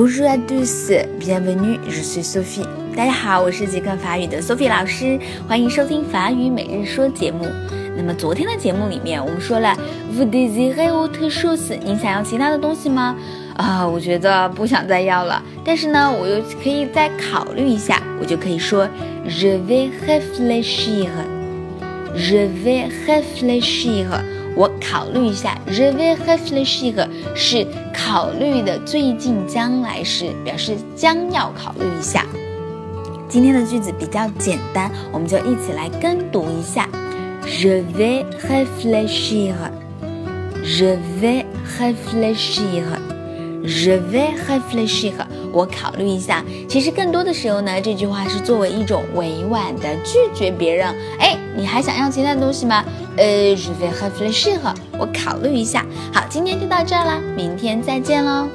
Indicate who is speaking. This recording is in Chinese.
Speaker 1: Bonjour à tous, bienvenue, je suis Sophie。大家好，我是极客法语的 Sophie 老师，欢迎收听法语每日说节目。那么昨天的节目里面，我们说了 Vous désirez autre chose？您想要其他的东西吗？啊，我觉得不想再要了。但是呢，我又可以再考虑一下，我就可以说 Je vais réfléchir。Je vais réfléchir。我考虑一下，Je vais réfléchir 是考虑的最近将来时，表示将要考虑一下。今天的句子比较简单，我们就一起来跟读一下。Je vais réfléchir. Je vais réfléchir. Je vais réfléchir. 我考虑一下。其实更多的时候呢，这句话是作为一种委婉的拒绝别人。哎，你还想要其他东西吗？呃，Je vais réfléchir. 我考虑一下。好，今天就到这儿啦，明天再见喽。